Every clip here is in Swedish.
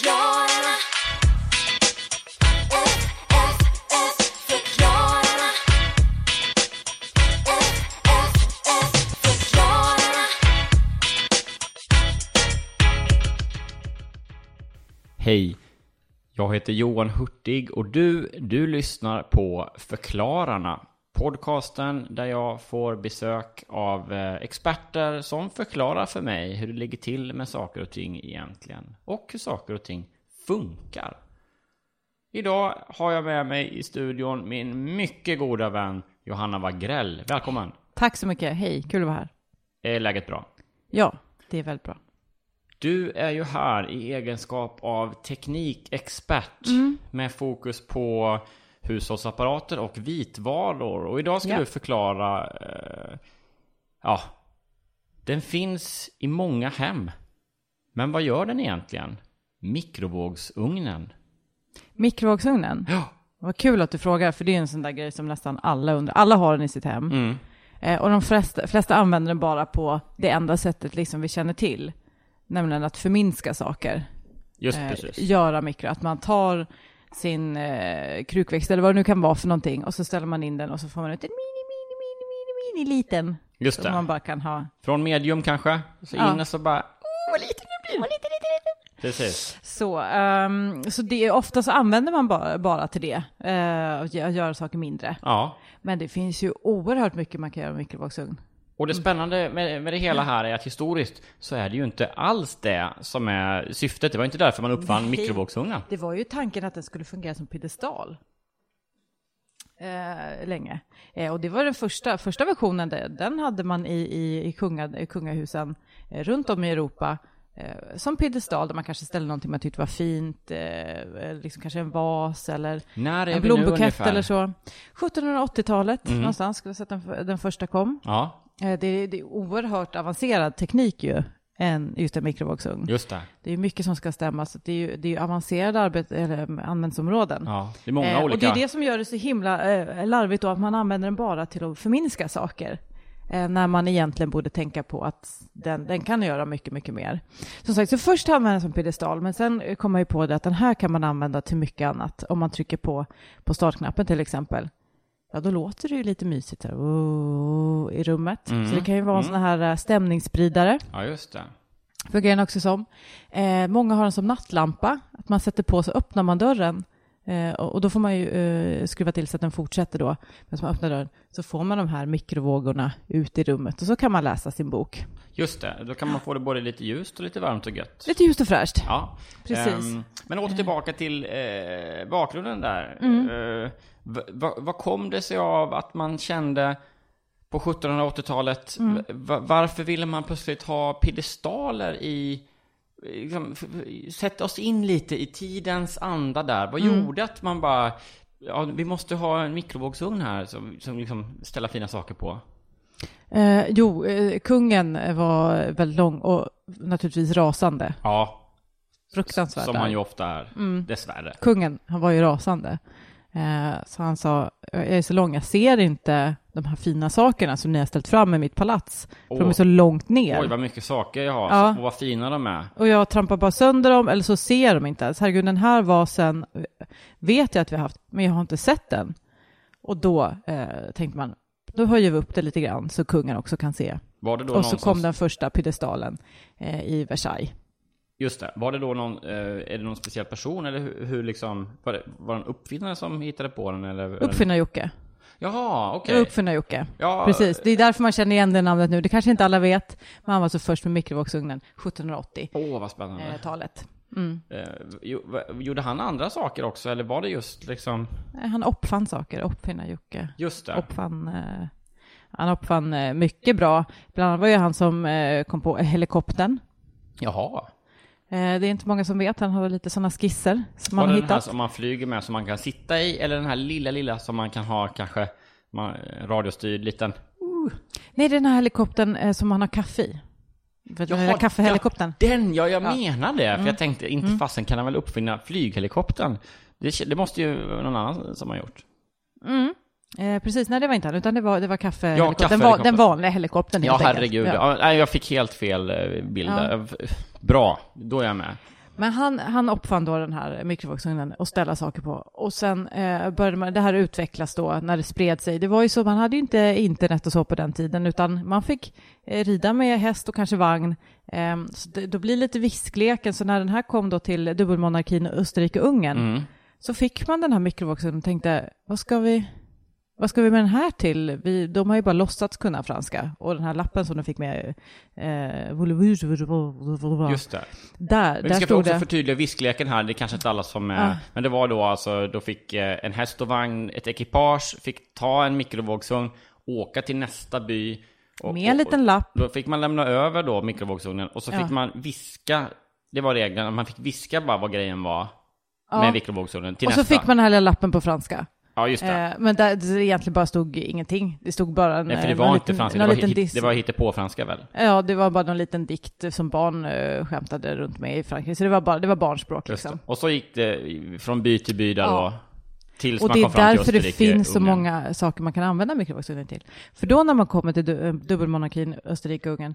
Förklararna. F, F, F, förklararna. F, F, F, förklararna. Hej, jag heter Johan Hurtig och du, du lyssnar på Förklararna. Podcasten där jag får besök av eh, experter som förklarar för mig hur det ligger till med saker och ting egentligen. Och hur saker och ting funkar. Idag har jag med mig i studion min mycket goda vän Johanna Wagrell. Välkommen! Tack så mycket. Hej, kul att vara här. Är läget bra? Ja, det är väldigt bra. Du är ju här i egenskap av teknikexpert med fokus på hushållsapparater och vitvaror. Och idag ska Ja. du förklara, eh, ja, den finns i många hem. Men vad gör den egentligen? Mikrovågsugnen. Mikrovågsugnen. Ja. Vad kul att du frågar, för det är en sån där grej som nästan alla undrar. Alla har den i sitt hem. Mm. Eh, och de flesta, flesta använder den bara på det enda sättet liksom vi känner till. Nämligen att förminska saker. Just Eh, precis. göra mikro. Att man tar sin eh, krukväxt eller vad det nu kan vara för någonting och så ställer man in den och så får man ut en mini, mini, mini, mini, mini liten. Just Som man det. bara kan ha. Från medium kanske, så Ja. in och så bara... Oh, vad liten den blir! Precis. Så, ehm, så det, ofta så använder man bara, bara till det. Uh, och gö- göra saker mindre. Ja. Men det finns ju oerhört mycket man kan göra med mikrovågsugn. Och det spännande med, med det hela här är att historiskt så är det ju inte alls det som är syftet. Det var inte därför man uppfann Nej. mikrovågsugnen. Det var ju tanken att den skulle fungera som piedestal. Eh, länge. Eh, och det var den första, första versionen, där, den hade man i, i, i, kunga, i kungahusen eh, runt om i Europa. Eh, som piedestal där man kanske ställde någonting man tyckte var fint, eh, liksom kanske en vas eller en blombukett eller så. 1780-talet Mm. någonstans skulle jag säga att den, den första kom. Ja, Eh, det, är- det är oerhört avancerad teknik ju, än just en mikrovågsugn. just det. Det är mycket som ska stämma, så det är ju, det är ju avancerade arbete, eller användningsområden. Ja, det är många Eh, olika. Och det är det som gör det så himla eh, larvigt då, att man använder den bara till att förminska saker. Eh, när man egentligen borde tänka på att den, den kan göra mycket, mycket mer. Som sagt, så först använder den som piedestal, men sen eh, kom man ju på det att den här kan man använda till mycket annat. Om man trycker på, på startknappen till exempel. Ja, då låter det ju lite mysigt här, oh, i rummet. Mm, Så det kan ju vara en mm. sån här eh, stämningsspridare. Ja, just det. Fungerar den också som. Eh, många har den som nattlampa, att man sätter på så öppnar man dörren. Eh, och, då får man ju eh, skruva till så att den fortsätter då. Som man öppnar dörren så får man de här mikrovågorna ut i rummet och så kan man läsa sin bok. Just det, då kan man få det både lite ljust och lite varmt och gött. Lite ljust och fräscht. Ja, Precis. Ehm, men åter tillbaka till eh, bakgrunden där. Mm. Vad kom det sig av att man kände på 1780-talet, Mm. varför ville man plötsligt ha piedestaler i Liksom, sätta oss in lite i tidens anda där. Vad Mm. gjorde att man bara, ja, vi måste ha en mikrovågsugn här som, som liksom ställa fina saker på? Eh, jo, eh, kungen var väldigt lång och naturligtvis rasande. Ja, Fruktansvärt som han ju ofta är, Mm. dessvärre. Kungen, han var ju rasande. Eh, så han sa, jag är så lång, jag ser inte de här fina sakerna som ni har ställt fram i mitt palats. För de är så långt ner. Oj, vad mycket saker jag har. Ja. Och vad fina de är. Och jag trampar bara sönder dem, eller så ser jag dem inte ens. Herregud, den här vasen vet jag att vi har haft, men jag har inte sett den. Och då eh, tänkte man, då höjer vi upp det lite grann så kungen också kan se. Var det då Och så någonstans... kom den första piedestalen eh, i Versailles. Just det. Var det då någon, eh, är det någon speciell person eller hur, hur liksom, var det, var det en uppfinnare som hittade på den eller? Uppfinnar-Jocke. Jaha, okej. var Uppfinnar-Jocke. Ja, Precis, det är därför man känner igen det namnet nu. Det kanske inte alla vet, men han var så först med mikrovågsugnen 1780-talet. Åh, vad spännande. Mm. Eh, jo, va- gjorde han andra saker också eller var det just liksom, Eh, Han uppfann saker, Uppfinnar-Jocke. just det? uppfann, eh, han uppfann eh, mycket bra. Bland annat var ju han som eh, kom på helikoptern. Jaha. Eh, det är inte många som vet, han har lite sådana skisser som det har den här hittat. som man flyger med som man kan sitta i eller den här lilla, lilla som man kan ha kanske, man, radiostyrd liten? Nej, det är den här helikoptern eh, som man har kaffe i. Du, den här kaffehelikoptern. Ja, den, ja jag Ja. menar det. För Mm. jag tänkte, inte fasen kan han väl uppfinna flyghelikoptern? Det, det måste ju någon annan som har gjort. Mm. Eh, precis, nej det var inte han, utan det var, det var kaffe Ja, den, va, den vanliga helikoptern Ja, herregud. Ja. Ja. jag fick helt fel eh, bild Ja. där. Bra, då är jag med. Men han, han uppfann då den här mikrovågsugnen och ställa saker på. Och sen eh, började man, det här utvecklas då när det spred sig. Det var ju så, man hade ju inte internet och så på den tiden, utan man fick eh, rida med häst och kanske vagn. Eh, så det, då blir det lite viskleken, så när den här kom då till dubbelmonarkin Österrike-Ungern, Mm. så fick man den här mikrovågsugnen och tänkte, vad ska vi, vad ska vi med den här till? Vi, de har ju bara låtsats kunna franska. Och den här lappen som de fick med, eh, Just det. där, Men vi där ska stod också det. förtydliga viskleken här, det är kanske inte alla som... Ja. Eh, men det var då alltså, då fick eh, en häst och vagn, ett ekipage, fick ta en mikrovågsugn, åka till nästa by. och- Med en och- liten lapp. Då fick man lämna över då mikrovågsugnen och så Ja. fick man viska, det var regeln, man fick viska bara vad grejen var Ja. med mikrovågsugnen till Och så nästa. fick man den här lilla lappen på franska. Ja, just det. Eh, men där det egentligen bara stod ingenting. Det stod bara en, Nej, för det eh, var någon inte liten, franska, det var, hit, det var hittepå-franska väl? Ja, det var bara någon liten dikt som barn eh, skämtade runt med i Frankrike. Så det var, bara, det var barnspråk Just liksom. det. Och så gick det från by till by där Ja. då. Tills Och man det kom är fram till därför det finns så Ungern. många saker man kan använda mikrovågsugnen till. För då när man kommer till du- eh, dubbelmonarkin Österrike-Ungern,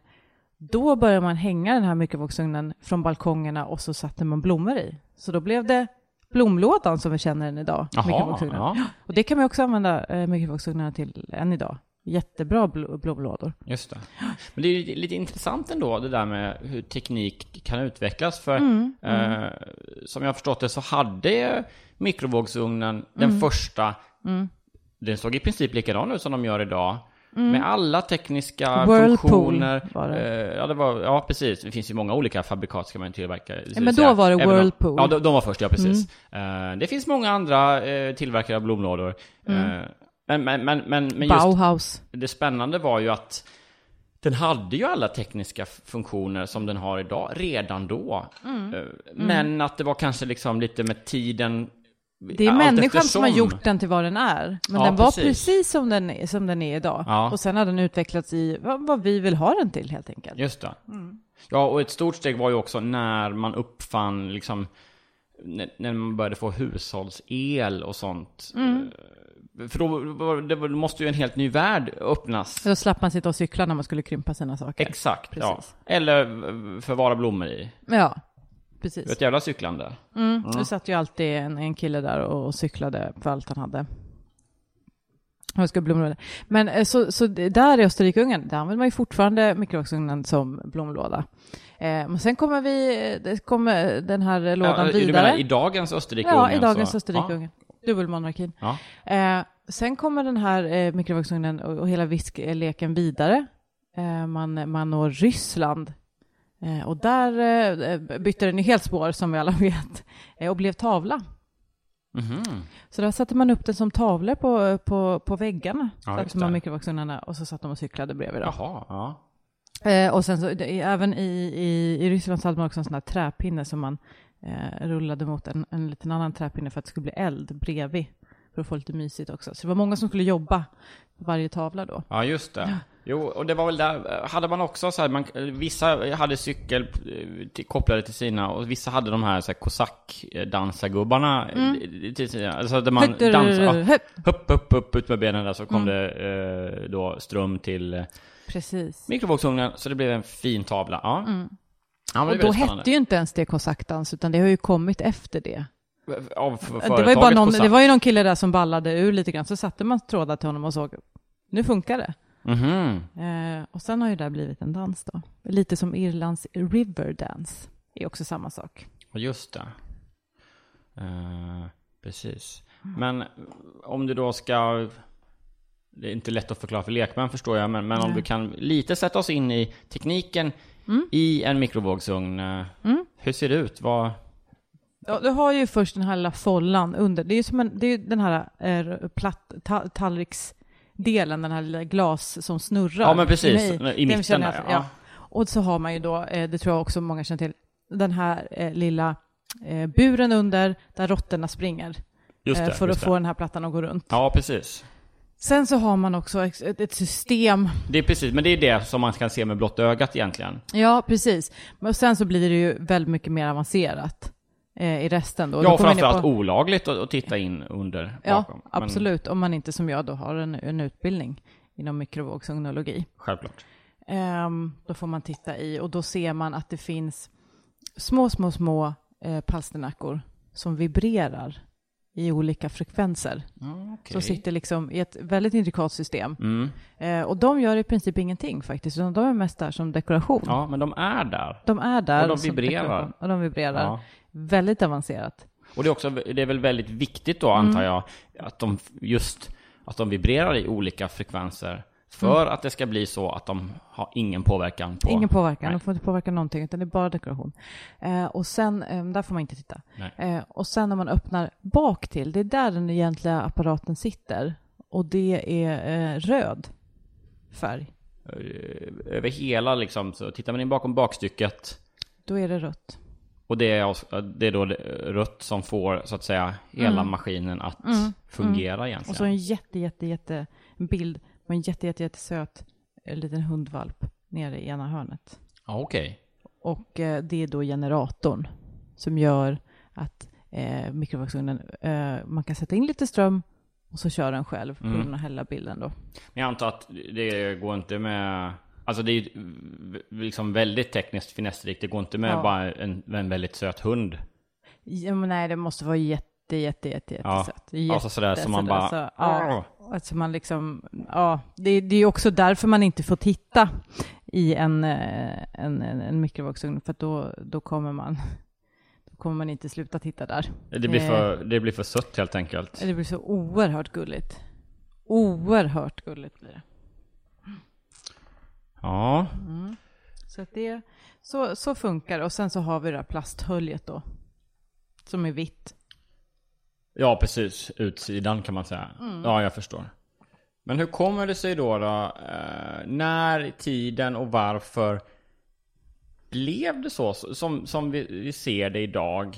då börjar man hänga den här mikrovågsugnen från balkongerna och så satte man blommor i. Så då blev det blomlådan som vi känner den idag, mikrovågsugnen. ja, Och det kan man också använda eh, mikrovågsugnarna till än idag. Jättebra bl- blomlådor. just det. Men det är lite intressant ändå det där med hur teknik kan utvecklas. För Mm, eh, som jag har förstått det så hade mikrovågsugnen Mm. den första, den såg i princip likadan ut som de gör idag. Med alla tekniska Mm. Whirlpool funktioner. var det. Eh, ja, det var, ja, precis. Det finns ju många olika fabrikat ska man tillverka. så men då säga. var det Även om- Whirlpool. Mm. Ja, de, de var först, ja precis. Eh, det finns många andra eh, tillverkare av blomlådor. Mm. Eh, men, men, men, men, men just Bauhaus. det spännande var ju att den hade ju alla tekniska funktioner som den har idag redan då. Mm. Eh, Men att det var kanske liksom lite med tiden Det är människan som har gjort den till vad den är. Men Ja, den var precis. precis, som, den, som den är idag. Ja. Och sen har den utvecklats i vad, vad vi vill ha den till helt enkelt. Just det. Mm. Ja, och ett stort steg var ju också när man uppfann liksom när, när man började få hushållsel och sånt. Mm. Eh, För då, då måste ju en helt ny värld öppnas. Då slapp man sitta och cykla när man skulle krympa sina saker. Exakt, ja. Precis. Eller eh, förvara blommor i. ja, Det var precis. ett jävla cyklande. Mm. Det satt ju alltid en, en kille där och cyklade för allt han hade. Jag ska blomlåda. Men eh, så, så där i Österrike-Ungern, där använder man ju fortfarande mikrovågsugnen som blomlåda. Eh, men sen kommer vi, eh, kommer den här lådan Ja, Du vidare. menar i dagens Österrike? Ja, i dagens så- Österrike-Ungern. Dubbelmonarkin. Ja. Eh, sen kommer den här eh, mikrovågsugnen och, och hela viskleken vidare. Eh, man, man når Ryssland. Eh, och där eh, bytte den ju helt spår, som vi alla vet, eh, och blev tavla. Mhm. Så där satte man upp den som tavlor på, på, på väggarna. Ja, satte man mikrovågsugnarna och så satt de och cyklade bredvid. Då. Jaha, ja. Eh, och sen så, det, även i, i, i Ryssland så hade man också en sån här träpinne som man eh, rullade mot en, en liten annan träpinne för att det skulle bli eld bredvid. För att få lite mysigt också. Så det var många som skulle jobba på varje tavla då. Ja, just det. Jo, och det var väl där, hade man också så här, man, vissa hade cykel eh, till, kopplade till sina, och vissa hade de här, så här kosack-dansargubbarna eh, till sina, alltså där man dansar, ja, upp, upp, upp, ut med benen där så kom det eh, då ström till eh, Precis. mikrovågsugnen, så det blev en fin tavla. Ja, ja men det är Och då hette ju inte ens det kosackdans, utan det har ju kommit efter det. Av Det var, ju bara någon, det var ju någon kille där som ballade ur lite grann, så satte man trådar till honom och såg, nu funkar det. Mhm. Eh, och sen har ju det blivit en dans då. Lite som Irlands Riverdance. är också samma sak. Just det. Eh, precis. Men om du då ska... Det är inte lätt att förklara för lekmän förstår jag, men, men om du kan lite sätta oss in i tekniken i en mikrovågsugn. eh, Hur ser det ut? Vad... Ja, du har ju först den här lilla follan under. Det är ju som en, det är den här eh, platt, ta, tallriksdelen, den här lilla glas som snurrar. Ja, men precis. I mitten där, att- ja. Och så har man ju då, eh, det tror jag också många känner till, den här eh, lilla eh, buren under där råttorna springer. Just det. för att det. få den här plattan att gå runt. Ja, precis. Sen så har man också ett, ett system Det är precis, men det är det som man kan se med blott ögat egentligen. Ja, precis. Men sen så blir det ju väldigt mycket mer avancerat i resten då. Ja, Då framförallt på- olagligt att, att titta in under Ja, bakom. Men absolut. Om man inte som jag då har en, en utbildning inom mikrovågsugnologi. Självklart. Ehm, då får man titta i och då ser man att det finns små, små, små eh, palsternackor som vibrerar i olika frekvenser. Ja, okej. Som sitter liksom i ett väldigt intrikat system. Mm. Eh, och de gör i princip ingenting faktiskt, utan de är mest där som dekoration. Ja, men de är där. De är där. Och de vibrerar. Och de vibrerar. Ja. Väldigt avancerat. Och det är också, det är väl väldigt viktigt då antar Mm. jag, att de just, att de vibrerar i olika frekvenser. För att det ska bli så att de har ingen påverkan på... Mm. Ingen påverkan, Nej. de får inte påverka någonting, utan det är bara dekoration. Eh, och sen, eh, där får man inte titta. Eh, och sen när man öppnar bak till, det är där den egentliga apparaten sitter. Och det är eh, röd färg. Eh, Över hela liksom, så tittar man in bakom bakstycket Då är det rött. och det är, det är då rött som får så att säga hela maskinen att fungera egentligen. Mm. Och så en jätte, jätte, jätte bild på en jätte, jätte, jätte söt eh, liten hundvalp nere i ena hörnet. Ja, okej. Och eh, det är då generatorn som gör att eh, mikrovågsugnen, eh, man kan sätta in lite ström och så kör den själv på grund av hela bilden då. Men jag antar att det går inte med... Alltså det är liksom väldigt tekniskt finessrikt. Det går inte med Ja. bara en, en väldigt söt hund. Ja, men nej, det måste vara jätte, jätte, jätte, Ja. jättesött. Alltså sådär som man Jättesöt, bara... alltså, ja, alltså man liksom, ja, det, det är också därför man inte får titta i en, eh, en, en, en mikrovågsugn, för då, då kommer man, då kommer man inte sluta titta där. Det blir, Eh, för, det blir för sött helt enkelt. Det blir så oerhört gulligt. Oerhört gulligt blir det. Ja. Så att det, så, så funkar det. Och sen så har vi det här plasthöljet då, som är vitt. Ja, precis. Utsidan kan man säga. Mm. Ja, jag förstår. Men hur kommer det sig då, då eh, när i tiden och varför blev det så, som, som vi, vi ser det idag?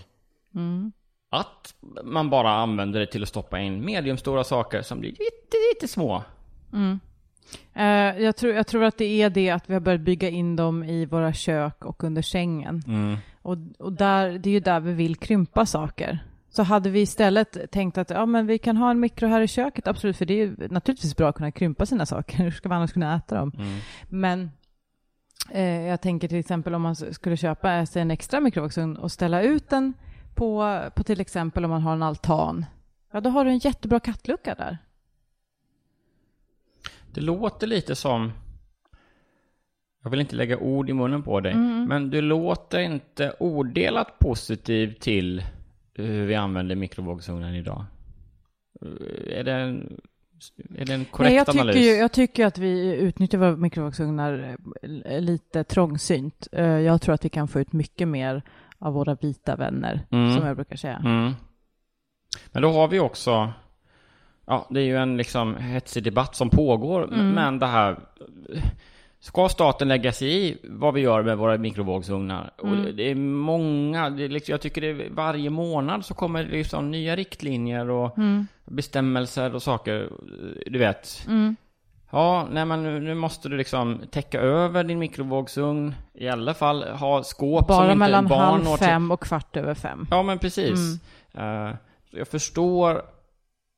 Mm. Att man bara använder det till att stoppa in mediumstora saker som blir lite, lite små. Eh, jag, tror, jag tror att det är det att vi har börjat bygga in dem i våra kök och under sängen. Mm. Och, och där, det är ju där vi vill krympa saker. Så hade vi istället tänkt att ja, men vi kan ha en mikro här i köket, absolut, för det är ju naturligtvis bra att kunna krympa sina saker. Hur ska man annars kunna äta dem? Mm. Men eh, jag tänker till exempel om man skulle köpa sig en extra mikrovågsugn och ställa ut den på, på till exempel om man har en altan. Ja, då har du en jättebra kattlucka där. Det låter lite som... Jag vill inte lägga ord i munnen på dig, Mm. men du låter inte odelat positiv till hur vi använder mikrovågsugnen idag. Eh, Är det en, är det en korrekt Nej, jag, tycker analys? ju, jag tycker att vi utnyttjar våra mikrovågsugnar eh, lite trångsynt. Eh, Jag tror att vi kan få ut mycket mer av våra vita vänner, Mm. som jag brukar säga. Mm. Men då har vi också, ja det är ju en liksom hetsig debatt som pågår, Mm. men det här, ska staten lägga sig i vad vi gör med våra mikrovågsugnar? Och Mm. det- det är många, det är liksom, jag tycker det är varje månad så kommer det liksom nya riktlinjer och Mm. bestämmelser och saker, du vet. Mm. Ja, nej men nu, nu måste du liksom täcka över din mikrovågsugn, i alla fall ha skåp som Bara inte mellan barn halv når till. fem och kvart över fem. Ja, men precis. Så jag förstår.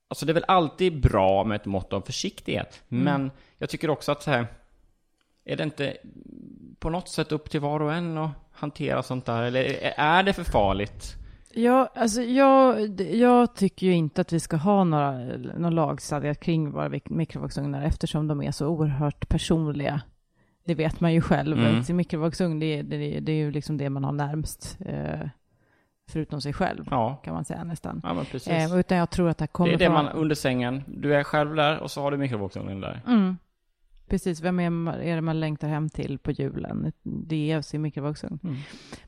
Alltså det är väl alltid bra med ett mått av försiktighet. Men jag tycker också att så här, är det inte på något sätt upp till var och en att hantera sånt där? Eller är- det för farligt? Ja, alltså jag, jag tycker ju inte att vi ska ha några, några lagstadgat kring våra mik- mikrovågsugnar eftersom de är så oerhört personliga. Det vet man ju själv. Mm. Sin mikrovågsugn, det, är- det, det är ju liksom det man har närmst, eh, förutom sig själv, Ja, kan man säga nästan. ja men precis. Eh, utan jag tror att det kommer det är det från... man under sängen. Du är själv där och så har du mikrovågsugnen där. Mm. Precis, vem är, är det man längtar hem till på julen? Det är sin mikrovågsugn. Mm.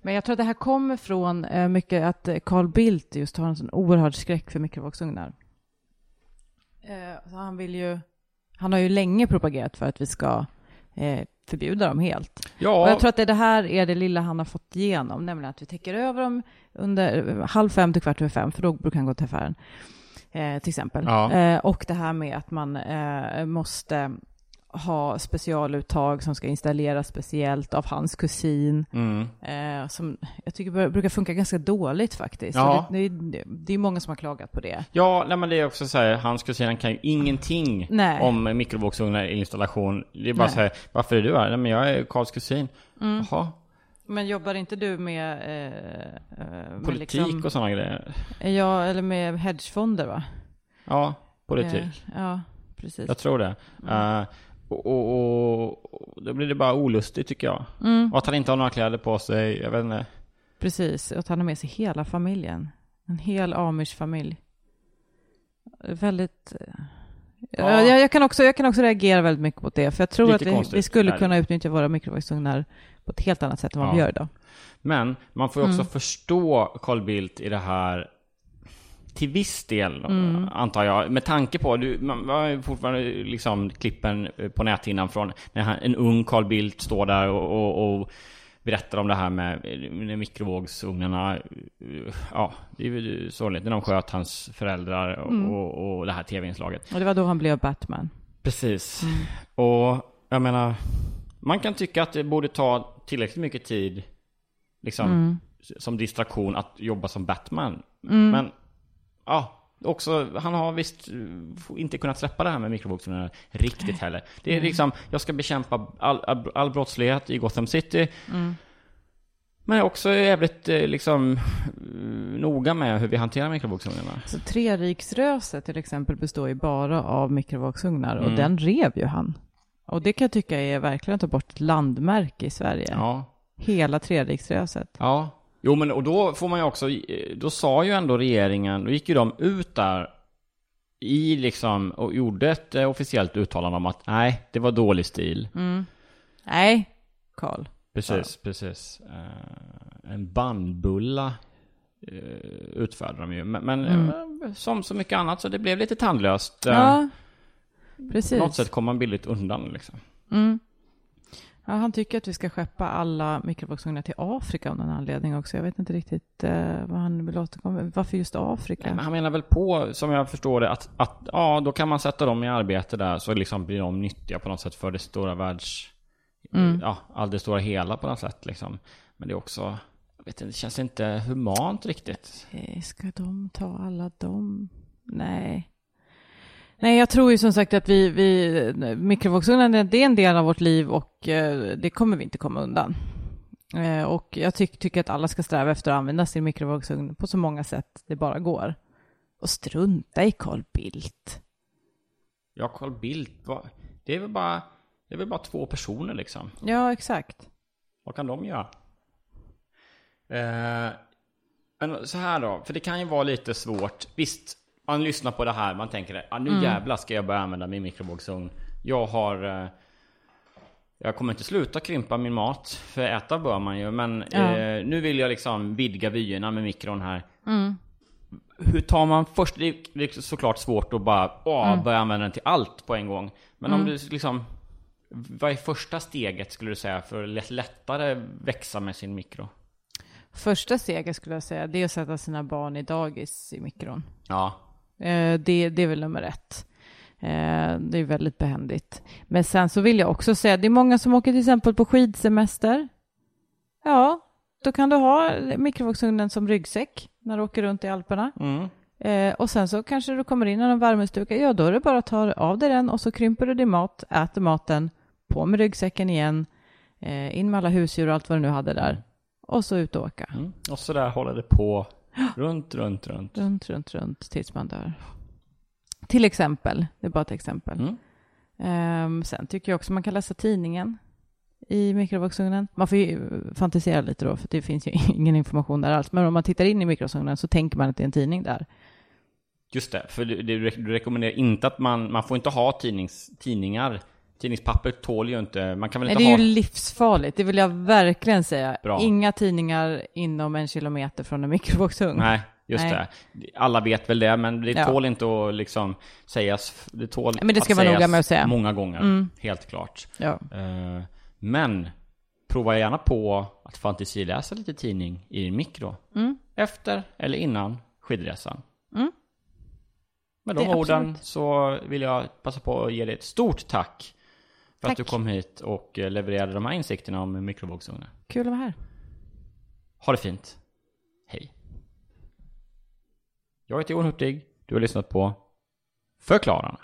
Men jag tror att det här kommer från eh, mycket att eh, Carl Bildt just har en sån oerhörd skräck för mikrovågsugnar. Eh, så han vill ju, han har ju länge propagerat för att vi ska förbjuda dem helt. Ja, Och jag tror att det, det här är det lilla han har fått igenom, nämligen att vi täcker över dem under halv fem till kvart över fem, för då brukar han gå till affären. Eh, till exempel. Ja. Eh, och det här med att man eh, måste ha specialuttag som ska installeras speciellt av hans kusin. mm. Eh, som jag tycker brukar funka ganska dåligt faktiskt. Ja. Det, det, det är många som har klagat på det. ja nej, men det är också så här, hans kusin han kan ju ingenting Nej. om mikrovågsugnar installation. Det är bara Nej. så här, varför är du här? Nej, men jag är Karls kusin. Mm. Jaha. Men jobbar inte du med... Eh, eh, med Politik liksom, och sådana grejer. Ja, eller med hedgefonder va? Ja, politik. Eh, ja, precis. Jag tror det. Eh, och, och, och, och då blir det bara olustigt tycker jag. Mm, Och att han inte har några kläder på sig, jag vet inte. precis, och han har med sig hela familjen. En hel amish-familj. Väldigt... eh, Ja. Ja. Jag, jag, kan också, jag kan också reagera väldigt mycket mot det, för jag tror Lite att vi, vi skulle kunna utnyttja våra mikrovågsugnar på ett helt annat sätt än vad Ja. vi gör idag. Men man får ju också Mm. förstå Carl Bildt i det här till viss del, Mm. antar jag. Med tanke på, du, man har fortfarande liksom klippen på näthinnan från när han, en ung Carl Bildt står där och, och, och berättar om det här med, med mikrovågsugnarna. Ja, det är ju sorgligt när de sköt hans föräldrar och, Mm. och, och det här tv-inslaget. Och det var då han blev Batman. Precis. Och jag menar, man kan tycka att det borde ta tillräckligt mycket tid liksom, Mm. som distraktion att jobba som Batman. Mm. Men, ja, också, han har visst eh, inte kunnat släppa det här med mikrovågsugnar riktigt heller. Det är liksom, jag ska bekämpa all, all, brottslighet i Gotham City. Mm. Men jag är också jävligt eh, liksom eh, noga med hur vi hanterar mikrovågsugnarna. Så Treriksröset till exempel består ju bara av mikrovågsugnar och Mm. den rev ju han. Och det kan jag tycka är verkligen att ta bort ett landmärke i Sverige. Ja. Hela Treriksröset. Ja. Jo men och då får man ju också, då sa ju ändå regeringen, då gick ju de ut där i liksom, och gjorde ett eh, officiellt uttalande om att nej, det var dålig stil. Mm. Nej, Karl. Precis, precis. Eh, en bannbulla uh, utfärdade de ju. Men, men Mm. eh, som så mycket annat så det blev lite tandlöst. Eh, Ja, På precis. något sätt kom man billigt undan liksom. Mm. Ja, han tycker att vi ska skeppa alla mikrovågsugnar till Afrika av någon anledning också. Jag vet inte riktigt eh, vad han vill återkomma Varför just Afrika? Nej, men han menar väl på, som jag förstår det, att, att ja, då kan man sätta dem i arbete där så liksom blir de nyttiga på något sätt för det stora världs... Mm. Ja, all det stora hela på något sätt liksom. Men det är också, jag vet inte, det känns inte humant riktigt. Eh, Ska de ta alla dem? Nej. Nej, jag tror ju som sagt att vi, vi mikrovågsugnen, det är en del av vårt liv och eh, det kommer vi inte komma undan. Eh, och jag tyck, tycker att alla ska sträva efter att använda sin mikrovågsugn på så många sätt det bara går. Och strunta i Carl Bildt. Ja, Carl Bildt, det är väl bara, det är väl bara två personer liksom. Ja, exakt. Vad kan de göra? Eh, men så här då, för det kan ju vara lite svårt. Visst, man lyssnar på det här, man tänker ah, nu jävlar ska jag börja använda min mikrovågsugn. Jag har... Eh, jag kommer inte sluta krympa min mat, för äta bör man ju. Men Ja. eh, nu vill jag liksom vidga vyerna med mikron här. Mm. Hur tar man först? Det är, såklart svårt att bara åh, börja använda den till allt på en gång. Men om du liksom... Vad är första steget skulle du säga för att lätt, lättare växa med sin mikro? Första steget skulle jag säga, det är att sätta sina barn i dagis i mikron. Ja, det, det är väl nummer ett. Eh, det är väldigt behändigt. Men sen så vill jag också säga, det är många som åker till exempel på skidsemester. Ja, då kan du ha mikrovågsugnen som ryggsäck när du åker runt i Alperna. Mm. Eh, och sen så kanske du kommer in i en värmestuga. Ja, då är det bara att ta av dig den och så krymper du din mat, äter maten, på med ryggsäcken igen, eh, in med alla husdjur och allt vad du nu hade där. Och så ut och åka. Mm. Och så där håller det på runt, runt, runt. Runt, runt, runt tills man dör. Till exempel, det är bara ett exempel. Mm. Ehm, sen tycker jag också man kan läsa tidningen i mikrovågsugnen. Man får ju fantisera lite då, för det finns ju ingen information där alls. Men om man tittar in i mikrovågsugnen så tänker man att det är en tidning där. Just det, för du, du, du rekommenderar inte att man, man får inte ha tidnings, tidningar. Tidningspapper tål ju inte, man kan väl Nej, inte det är ha... ju livsfarligt, det vill jag verkligen säga. Bra. Inga tidningar inom en kilometer från en mikrovågsugn. Nej, just Nej. det. Alla vet väl det, men det Ja. tål inte att liksom sägas. Det tål Men det ska att vara noga sägas med att säga. många gånger, Mm. helt klart. Ja. Eh, men prova gärna på att fantasiläsa lite tidning i din mikro. Mm. Efter eller innan skidresan. Mm. Med de orden absolut. så vill jag passa på att ge dig ett stort tack för Tack. att du kom hit och eh, levererade de här insikterna om mikrovågsugnar. Kul att vara här. Ha det fint. Hej. Jag heter Johan Hurtig. Du har lyssnat på Förklararna.